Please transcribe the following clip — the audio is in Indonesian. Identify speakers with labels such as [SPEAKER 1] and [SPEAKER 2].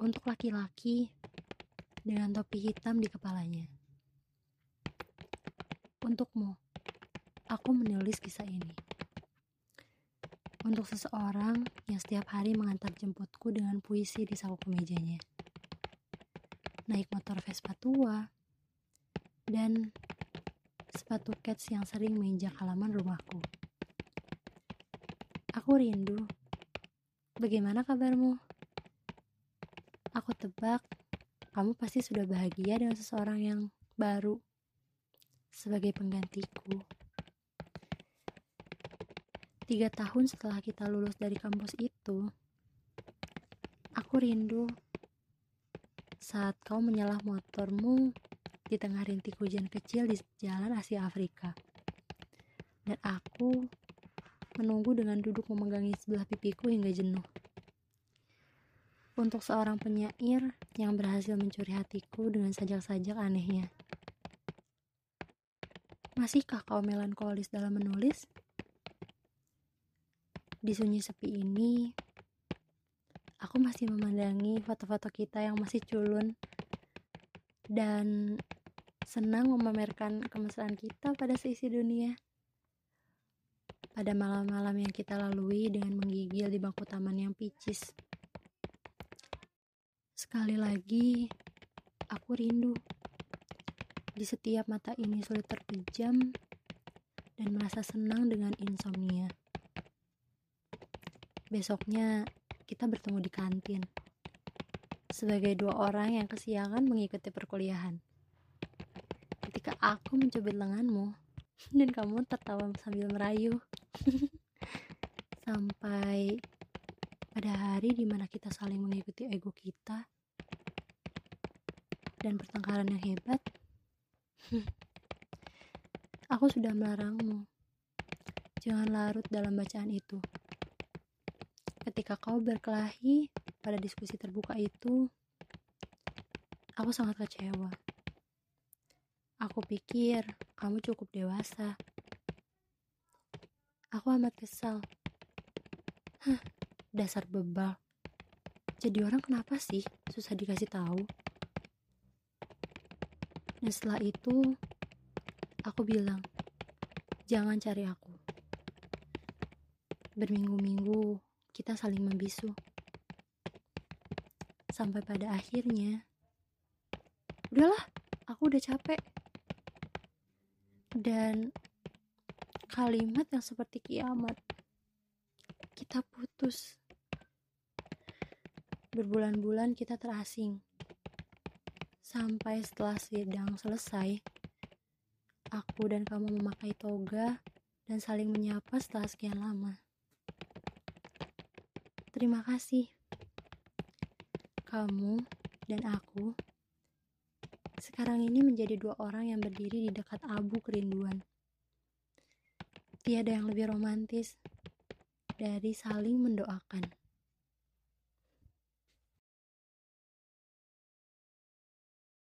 [SPEAKER 1] untuk laki-laki dengan topi hitam di kepalanya. Untukmu, aku menulis kisah ini. Untuk seseorang yang setiap hari mengantar jemputku dengan puisi di saku kemejanya. Naik motor Vespa tua, dan sepatu cats yang sering menginjak halaman rumahku. Aku rindu. Bagaimana kabarmu? Aku tebak kamu pasti sudah bahagia dengan seseorang yang baru sebagai penggantiku. Tiga tahun setelah kita lulus dari kampus itu, aku rindu saat kau menyalah motormu di tengah rintik hujan kecil di jalan Asia Afrika. Dan aku menunggu dengan duduk memegangi sebelah pipiku hingga jenuh. Untuk seorang penyair yang berhasil mencuri hatiku dengan sajak-sajak anehnya. Masihkah kau melankolis dalam menulis? Di sunyi sepi ini, aku masih memandangi foto-foto kita yang masih culun dan senang memamerkan kemesraan kita pada seisi dunia. Pada malam-malam yang kita lalui dengan menggigil di bangku taman yang picis. Sekali lagi, aku rindu. Di setiap mata ini sulit terpejam dan merasa senang dengan insomnia. Besoknya kita bertemu di kantin sebagai dua orang yang kesiangan mengikuti perkuliahan. Ketika aku mencubit lenganmu dan kamu tertawa sambil merayu. Sampai pada hari di mana kita saling mengikuti ego kita dan pertengkaran yang hebat, aku sudah melarangmu. Jangan larut dalam bacaan itu ketika kau berkelahi pada diskusi terbuka itu, aku sangat kecewa. Aku pikir kamu cukup dewasa. Aku amat kesal. Dasar bebal. Jadi orang kenapa sih susah dikasih tahu? Dan setelah itu, aku bilang, jangan cari aku. Berminggu-minggu, kita saling membisu. Sampai pada akhirnya, udahlah, aku udah capek. Dan kalimat yang seperti kiamat, kita putus. Berbulan-bulan kita terasing. Sampai setelah sidang selesai, aku dan kamu memakai toga dan saling menyapa setelah sekian lama. Terima kasih. Kamu dan aku sekarang ini menjadi dua orang yang berdiri di dekat abu kerinduan. Tiada yang lebih romantis dari saling mendoakan.